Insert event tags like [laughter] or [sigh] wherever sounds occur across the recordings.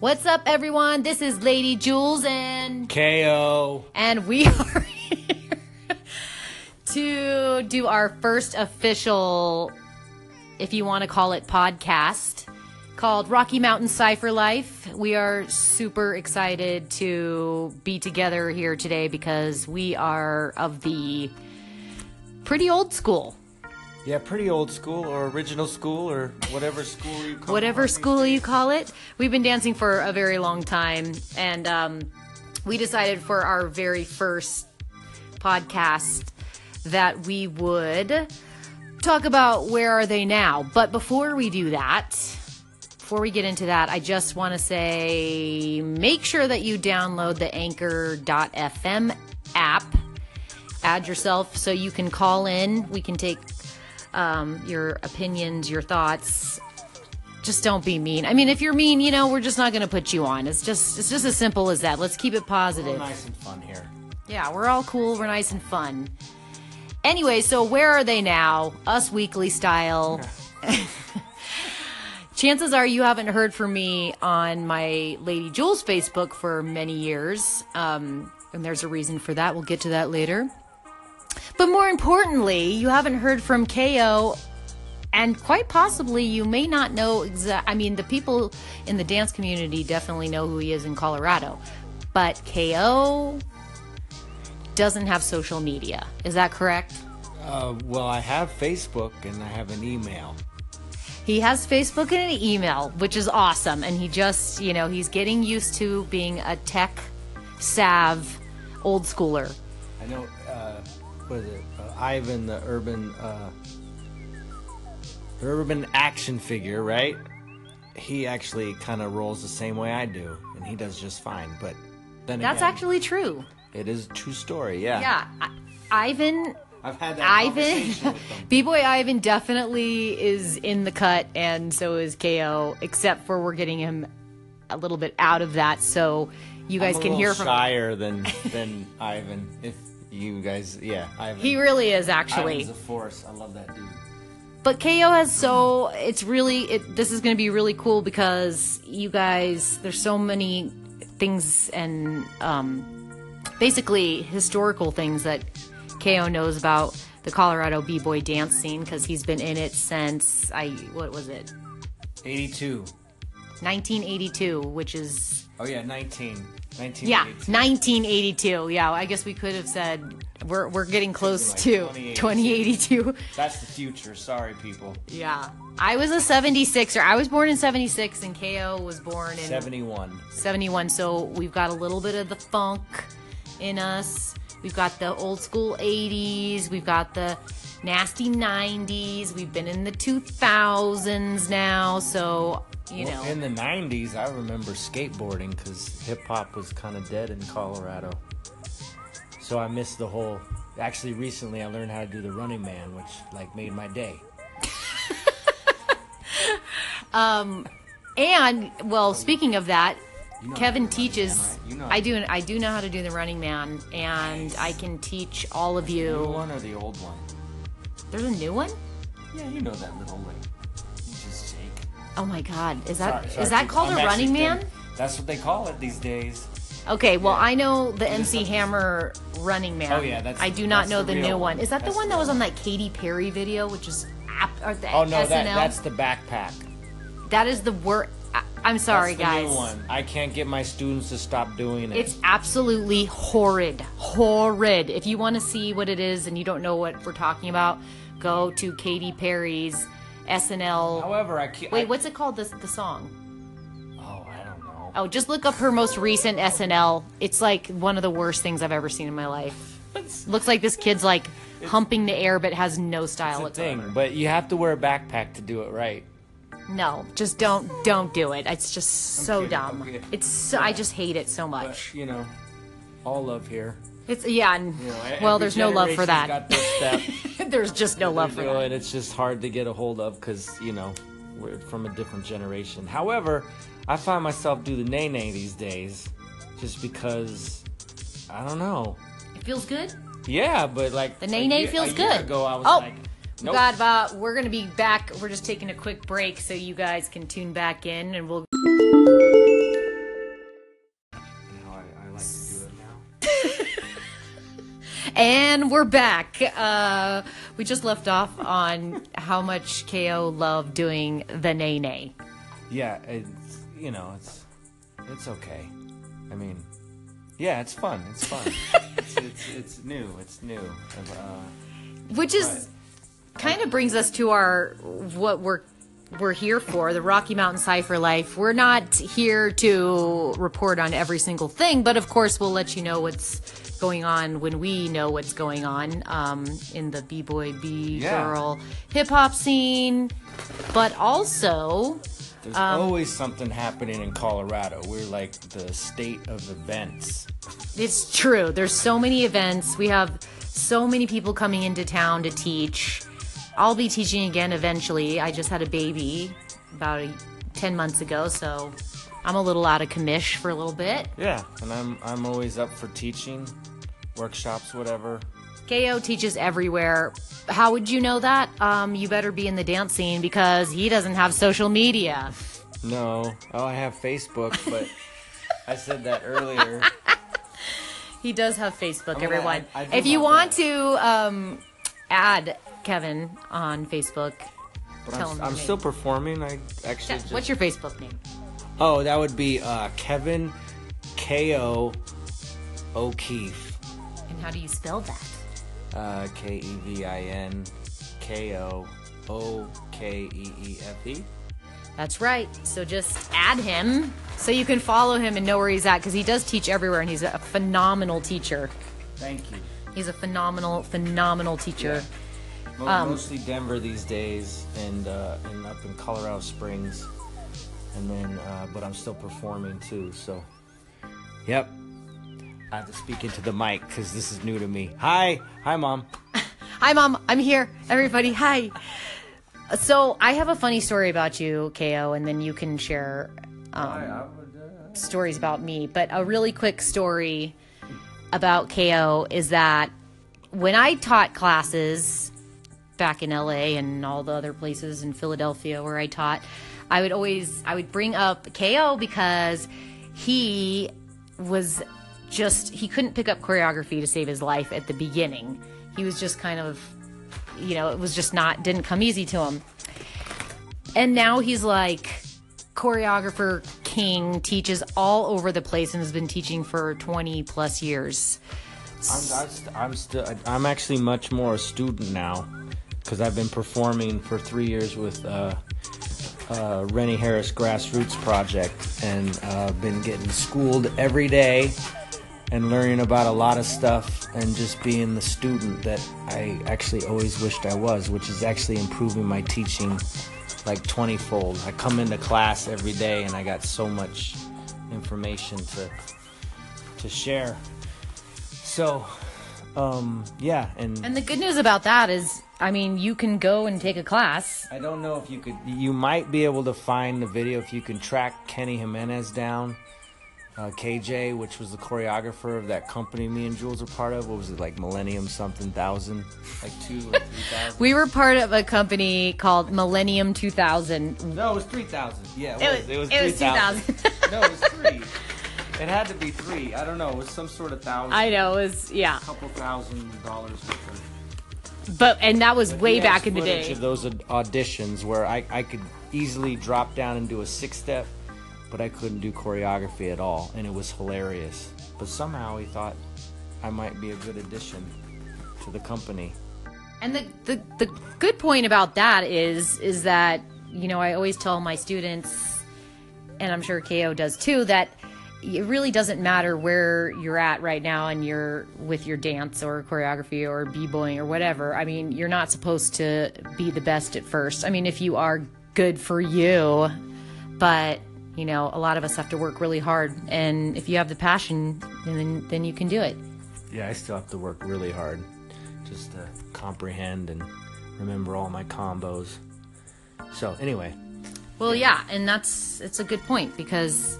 What's up, everyone? This is Lady Jules, and KO. and we [laughs] are here to do our first official, if you want to call it, podcast called Rocky Mountain Cipher Life. We are super excited to be together here today because we are of the pretty old school. Yeah, pretty old school or original school or whatever school you call whatever it. school you call it. We've been dancing for a very long time, and um, we decided for our very first podcast that we would talk about where are they now. But before we do that, before we get into that, I just want to say make sure that you download the anchor.fm app. Add yourself so you can call in. We can take um, your opinions, your thoughts. Just don't be mean. I mean, if you're mean, you know, we're just not going to put you on. It's just it's just as simple as that. Let's keep it We're positive. nice and fun here. Yeah, we're all cool. We're nice and fun. Anyway, so where are they now? Us weekly style. [laughs] Chances are you haven't heard from me on my Lady Jules Facebook for many years. Um, and there's a reason for that. We'll get to that later. But more importantly, you haven't heard from KO. And quite possibly, you may not know exact. I mean, the people in the dance community definitely know who he is in Colorado. But KO doesn't have social media. Is that correct? Uh, well, I have Facebook and I have an email. He has Facebook and an email, which is awesome. And he just, you know, he's getting used to being a tech sav old schooler. I know, uh, what is it? Uh, Ivan, the urban, uh, the urban action figure, right? He actually kind of rolls the same way I do, and he does just fine. But then That's again, actually true. it is a true story. Yeah. Yeah. I- Ivan I've had that Ivan. [laughs] B Boy Ivan definitely is in the cut, and so is KO, except for we're getting him a little bit out of that so you guys can hear from him. shyer than than [laughs] Ivan. If you guys, yeah, Ivan. He really is actually. Ivan's a force. I love that dude. But KO has so it's really it this is going to be really cool because you guys there's so many things and um basically historical things that KO knows about the Colorado b-boy dance scene cuz he's been in it since I what was it? 82. 1982, which is Oh yeah, 19. Yeah, 1982. 1982. Yeah, I guess we could have said we're we're getting close like to 2082. 2082. That's the future. Sorry, people. Yeah. I was a 76er. I was born in 76 and KO was born in 71. 71. So we've got a little bit of the funk in us. We've got the old school 80s. We've got the nasty 90s. We've been in the 2000s now. So, you Well, know. in the 90s, I remember skateboarding because hip hop was kind of dead in Colorado. So I missed the whole. Actually, recently I learned how to do the Running Man, which like made my day. [laughs] Um, and, well, speaking of that, You know Kevin how to do the teaches. Man, right? You know I do. I do know how to do the Running Man, and I can teach all of The new you. one or the old one? There's a new one. Yeah, you know that little like. You just shake. Oh my God! Is that Sorry, is that people. called I'm a actually Running Man? That's what they call it these days. Okay, well. I know the MC Hammer Running Man. Oh, yeah, that's- I do not that's know the the, real new one. one. Is that the That's one the that was real on that Katy Perry video, which is app or the Oh no, SNL? that that's the backpack. that is the word. I'm sorry, That's the guys. New one. I can't get my students to stop doing it. It's absolutely horrid, horrid. If you want to see what it is and you don't know what we're talking about, go to Katy Perry's SNL. However, I can't. Wait, what's it called? The the song. Oh, I don't know. Oh, just look up her most recent SNL. It's like one of the worst things I've ever seen in my life. Looks like this kid's like humping the air but has no style It's a whatsoever. thing, but you have to wear a backpack to do it right. No, just don't don't do it. It's just so kidding, dumb. It's so, I just hate it so But much. you know, all love here. It's yeah. And, You know, well, every there's no love for generation's that. Got their step. [laughs] there's just no love for you know, that. and it's just hard to get a hold of because you know we're from a different generation. However, I find myself do the nay nay these days, just because I don't know. It feels good. Yeah, but like The a nay nay year- feels a year good. Ago, I was oh, like, we nope. got about. Uh, we're gonna be back. We're just taking a quick break so you guys can tune back in, and we'll. And we're back. Uh, we just left off on how much KO loved doing the nay nay. Yeah, it's you know it's it's okay. I mean, yeah, it's fun. It's fun. [laughs] it's, it's it's new. It's new. Uh, Which is kind of brings us to our what we're we're here for the Rocky Mountain Cipher Life. We're not here to report on every single thing, but of course we'll let you know what's going on when we know what's going on um, in the b boy b Yeah. girl hip hop scene, but also there's Um, always something happening in Colorado. We're like the state of events. It's true. There's so many events. We have so many people coming into town to teach. I'll be teaching again eventually. I just had a baby about a, 10 months ago, so I'm a little out of commish for a little bit. Yeah, and I'm I'm always up for teaching, workshops, whatever. KO teaches everywhere. How would you know that? Um, you better be in the dance scene because he doesn't have social media. No, oh, I have Facebook, but I said that earlier. [laughs] He does have Facebook, gonna- everyone. I- I do if you want want that. to um, add Kevin on Facebook, But Tell I'm, him I'm your still name. performing. I actually. Just, what's your Facebook name? Oh, that would be uh, Kevin K.O. O'Keefe. And how do you spell that? Uh, K E V I N K O O K E E F E. That's right. So just add him so you can follow him and know where he's at because he does teach everywhere and he's a phenomenal teacher. Thank you. He's a phenomenal, phenomenal teacher. Mo- Um, mostly Denver these days, and uh, and up in Colorado Springs, and then uh, but I'm still performing too. So, yep. I have to speak into the mic because this is new to me. Hi, hi, mom. [laughs] Hi, Mom. I'm here. Everybody, hi. So I have a funny story about you, KO, and then you can share um, stories about me. But a really quick story about KO is that when I taught classes back in LA and all the other places in Philadelphia where I taught, I would always I would bring up KO because he was just he couldn't pick up choreography to save his life at the beginning. He was just kind of you know, it was just not didn't come easy to him. And now he's like choreographer king, teaches all over the place and has been teaching for 20 plus years. I'm, I'm, st- I'm still. I'm actually much more a student now, because I've been performing for three years with uh, uh, Rennie Harris Grassroots Project, and uh, been getting schooled every day, and learning about a lot of stuff, and just being the student that I actually always wished I was, which is actually improving my teaching like 20 fold. I come into class every day, and I got so much information to to share. So, um, yeah, and, And the good news about that is, I mean, you can go and take a class. I don't know if you could. You might be able to find the video if you can track Kenny Jimenez down. Uh, KJ, which was the choreographer of that company me and Jules are part of. What was it like Millennium something thousand, like two or three thousand? [laughs] We were part of a company called Millennium 2000. no, it was three thousand. Yeah, it It was. It was, it was 3,000. 2,000. [laughs] no, it was three. [laughs] It had to be three. I don't know. It was some sort of thousand. I know, it was, yeah. A couple thousand dollars worth of But, and that was way back in the day. Of those auditions where I, I could easily drop down and do a six step, but I couldn't do choreography at all, and it was hilarious. But somehow he thought I might be a good addition to the company. And the, the the good point about that is is that you know I always tell my students, and I'm sure KO does too, that it really doesn't matter where you're at right now and you're with your dance or choreography or b-boying or whatever. I mean, you're not supposed to be the best at first. I mean, if you are good for you, but you know, a lot of us have to work really hard, and if you have the passion, then then you can do it. Yeah, I still have to work really hard just to comprehend and remember all my combos. So anyway, Well, yeah, and that's it's a good point because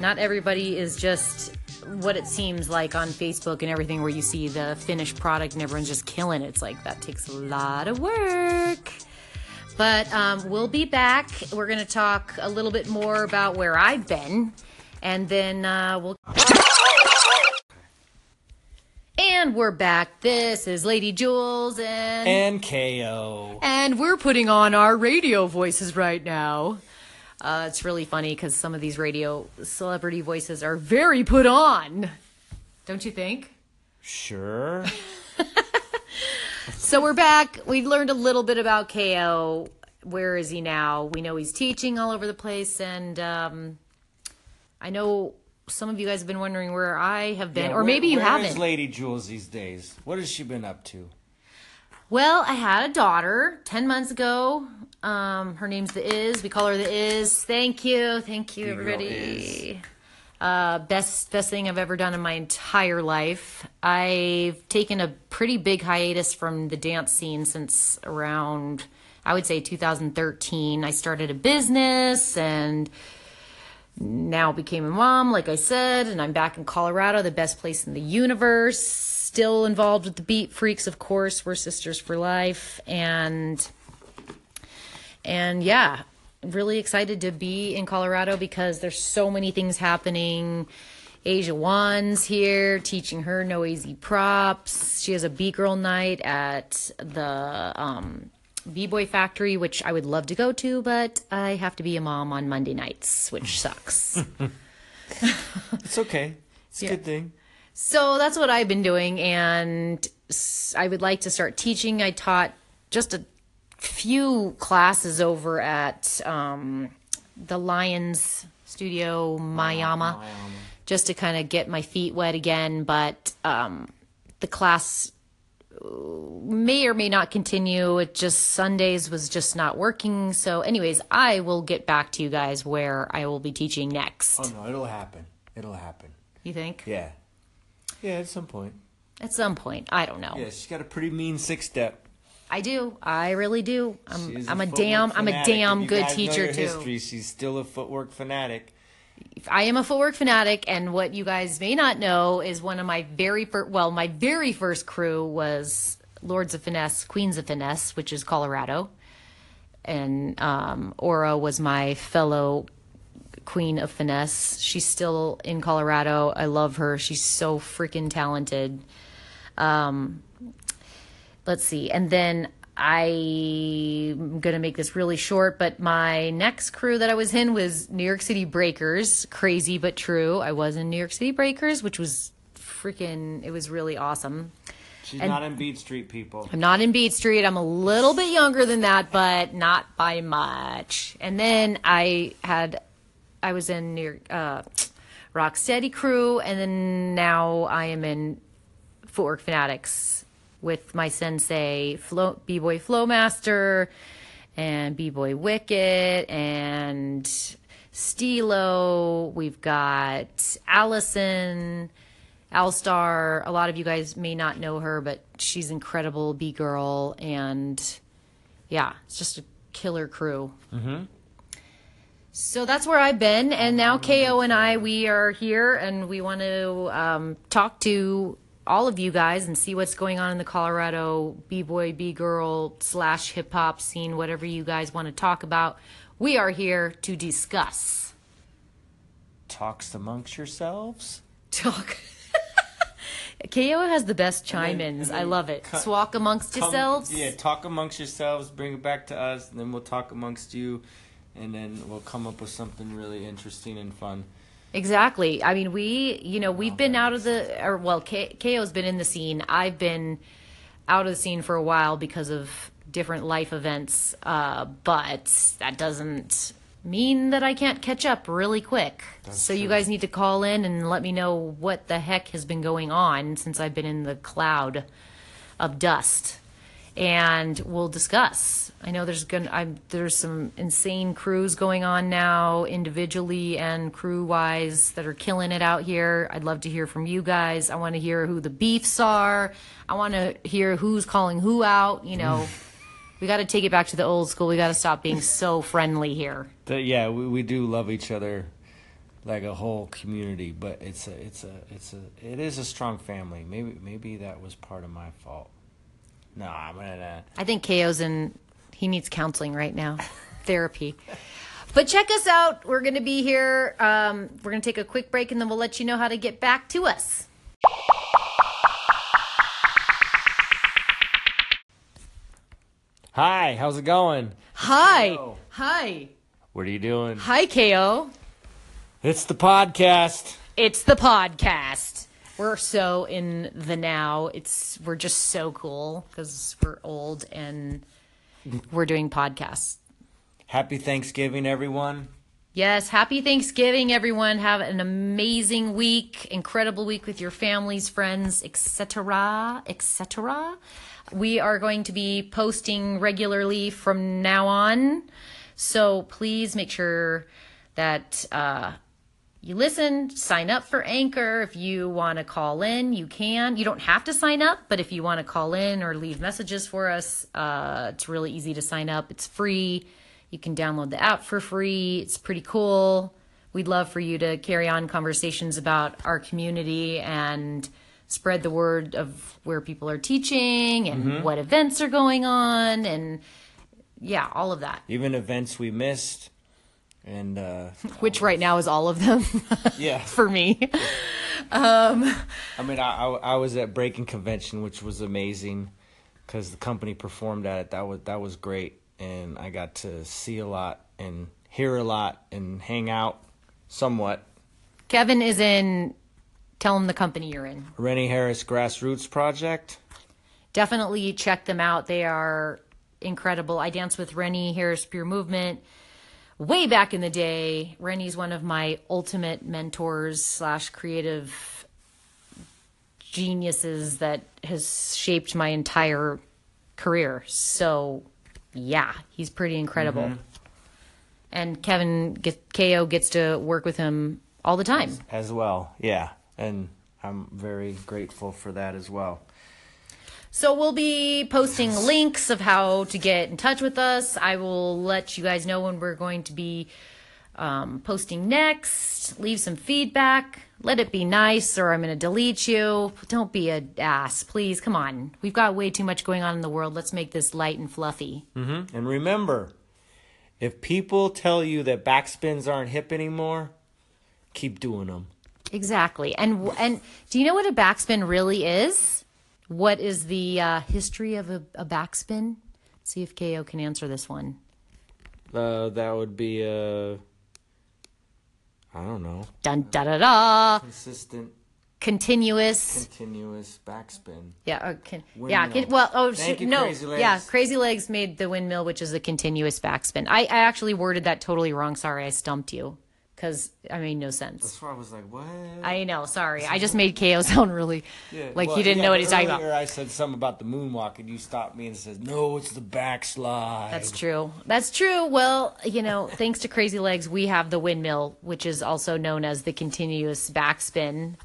not everybody is just what it seems like on Facebook and everything where you see the finished product and everyone's just killing it. It's like that takes a lot of work. But um, we'll be back. We're going to talk a little bit more about where I've been, and then uh, we'll. And we're back. This is Lady Jules and And KO. and we're putting on our radio voices right now. Uh, it's really funny because some of these radio celebrity voices are very put on. Don't you think? Sure. [laughs] So we're back. We've learned a little bit about KO. Where is he now? We know he's teaching all over the place, and um, I know some of you guys have been wondering where I have been, Yeah, or where- maybe you where haven't. is Lady Jules these days? What has she been up to? Well, I had a daughter 10 months ago. Um, her name's the Is. We call her the Is. Thank you. Thank you, everybody. Uh, best best thing I've ever done in my entire life. I've taken a pretty big hiatus from the dance scene since around I would say 2013. I started a business and now became a mom, like I said, and I'm back in Colorado, the best place in the universe. Still involved with the Beat Freaks, of course. We're sisters for life, and and yeah, really excited to be in Colorado because there's so many things happening. Asia One's here teaching her no easy props. She has a B girl night at the um, B Boy Factory, which I would love to go to, but I have to be a mom on Monday nights, which sucks. [laughs] It's okay. It's Yeah. a good thing. So that's what I've been doing, and I would like to start teaching. I taught just a few classes over at um, the Lions Studio, Mayama, just to kind of get my feet wet again. But um, the class may or may not continue. It just Sundays was just not working. So, anyways, I will get back to you guys where I will be teaching next. Oh no, it'll happen. It'll happen. You think? Yeah. Yeah, at some point. At some point, I don't know. Yeah, she's got a pretty mean six step. I do. I really do. I'm, She's I'm a footwork damn, I'm a fanatic. If damn you good guys know teacher your too. History, she's still a footwork fanatic. I am a footwork fanatic, and what you guys may not know is one of my very first, well, my very first crew was Lords of Finesse, Queens of Finesse, which is Colorado, and um, Aura was my fellow Queen of Finesse. She's still in Colorado. I love her. She's so freaking talented. Um, let's see. And then I'm going to make this really short, but my next crew that I was in was New York City Breakers. Crazy but true. I was in New York City Breakers, which was freaking, it was really awesome. She's not in Beat Street, people. I'm not in Beat Street. I'm a little bit younger than that, but not by much. And then I had, I was in New York, uh, crew, and then now I am in Footwork Fanatics with my sensei, Flo, B-Boy Flowmaster, and B-Boy Wicket, and Stilo. We've got Allison, Alstar. A lot of you guys may not know her, but she's incredible, B girl, and yeah, it's just a killer crew. So that's where I've been, and now KO and I we are here, and we want to um, talk to all of you guys and see what's going on in the Colorado b boy, b girl slash hip hop scene, whatever you guys want to talk about. We are here to discuss. Talks amongst yourselves. Talk. [laughs] KO has the best chime ins. I love it. cut- Swalk amongst Come- yourselves. Yeah, talk amongst yourselves, bring it back to us, and then we'll talk amongst you, and then we'll come up with something really interesting and fun. Exactly. I mean, we, you know, we've been out of the, or well, K- KO's been in the scene. I've been out of the scene for a while because of different life events, uh, but that doesn't mean that I can't catch up really quick. so you guys need to call in and let me know what the heck has been going on since I've been in the cloud of dust. And we'll discuss. I know there's gonna I'm, there's some insane crews going on now, individually and crew wise, that are killing it out here. I'd love to hear from you guys. I want to hear who the beefs are. I want to hear who's calling who out. You know, [laughs] we got to take it back to the old school. We got to stop being so friendly here. But yeah, we, we do love each other like a whole community, but it's a it's a it's a it is a strong family. Maybe maybe that was part of my fault. No, I'm gonna. Uh, I think KO's in. He needs counseling right now, [laughs] therapy. But check us out. We're going to be here. Um, we're going to take a quick break and then we'll let you know how to get back to us. Hi, how's it going? Hi. Hi. What are you doing? Hi, KO. It's the podcast. It's the podcast. We're so in the now. It's we're just so cool because we're old and we're doing podcasts. Happy Thanksgiving, everyone. Yes, happy Thanksgiving, everyone. Have an amazing week, incredible week with your families, friends, etc., etc. We are going to be posting regularly from now on, so please make sure that uh, you listen. Sign up for Anchor if you want to call in. You can. You don't have to sign up, but if you want to call in or leave messages for us, uh, it's really easy to sign up. It's free. You can download the app for free. It's pretty cool. We'd love for you to carry on conversations about our community and spread the word of where people are teaching and what events are going on and yeah, all of that. Even events we missed. And, uh, [laughs] Which right now is all of them [laughs] yeah. for me. I mean, I, I, I was at Breaking Convention, which was amazing because the company performed at it. That was, that was great. And I got to see a lot and hear a lot and hang out somewhat. Kevin is in tell him the company you're in. Rennie Harris Grassroots Project. definitely check them out. They are incredible. I dance with Rennie Harris Pure Movement way back in the day. Rennie's one of my ultimate mentors slash creative geniuses that has shaped my entire career. So yeah, he's pretty incredible. Mm-hmm. And Kevin get, KO gets to work with him all the time. as well. Yeah, and I'm very grateful for that as well. So we'll be posting links of how to get in touch with us. I will let you guys know when we're going to be um, posting next. Leave some feedback. Let it be nice, or I'm going to delete you. Don't be a ass, please. Come on, we've got way too much going on in the world. Let's make this light and fluffy. And remember, if people tell you that backspins aren't hip anymore, keep doing them. Exactly. And and do you know what a backspin really is? What is the uh, history of a, a backspin? See if KO can answer this one. Uh, that would be a, I don't know, Dun da da da. consistent, Continuous. continuous backspin. Yeah. Or can, Windmill. yeah. Can, well. Oh Thank shit, you, no. Crazy Legs. Yeah. Crazy Legs made the windmill, which is a continuous backspin. I, I actually worded that totally wrong. Sorry, I stumped you because I made no sense. That's why I was like, what? I know. Sorry, I just made KO sound really Yeah, like well, he didn't yeah, know what he's talking about. I said something about the moonwalk, and you stopped me and said, "No, it's the backslide." That's true. That's true. Well, you know, thanks to Crazy Legs, we have the windmill, which is also known as the continuous backspin.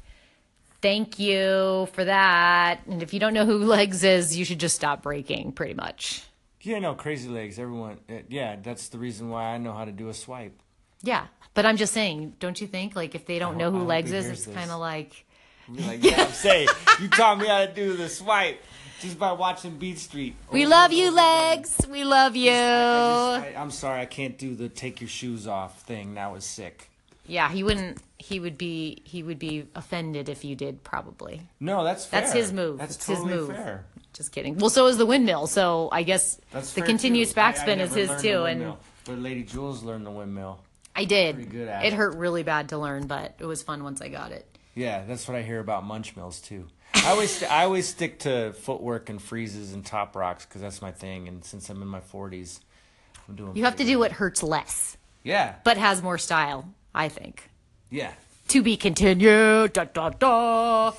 Thank you for that. And if you don't know who Legs is, you should just stop breaking, pretty much. Yeah, no, crazy legs. Everyone, uh, yeah, that's the reason why I know how to do a swipe. Yeah, but I'm just saying, don't you think? Like, if they don't know I who hope Legs he is, hears it's this. kind of like, Be like, yeah, I'm [laughs] saying, you taught me how to do the swipe just by watching Beat Street. we love you, Legs. We love you. I just, I, I'm sorry, I can't do the take your shoes off thing. That was sick. yeah, he wouldn't. He would be. He would be offended if you did. Probably. No, that's fair. That's his move. That's It's his totally move. fair. Just kidding. Well, so is the windmill. So I guess That's the fair, continuous too. I- I backspin is never his learned the too, and windmill, but Lady Jules learned the windmill. I did. Pretty good at it it. hurt really bad to learn, but it was fun once I got it. Yeah, that's what I hear about munch mills too. I always I always stick to footwork and freezes and top rocks because that's my thing. And since I'm in my 40s, I'm doing. You have to do what hurts less, Yeah, but has more style. I think. yeah. To be continued. Da, da, da.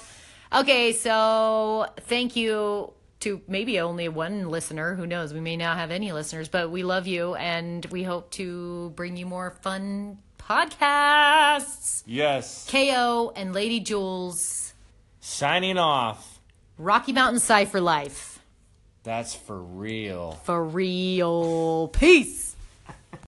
Okay, so thank you to maybe only one listener. Who knows? We may not have any listeners, but we love you and we hope to bring you more fun podcasts. Yes. KO and Lady Jules, Signing off. Rocky Mountain Cipher Life. That's for real. For real. Peace.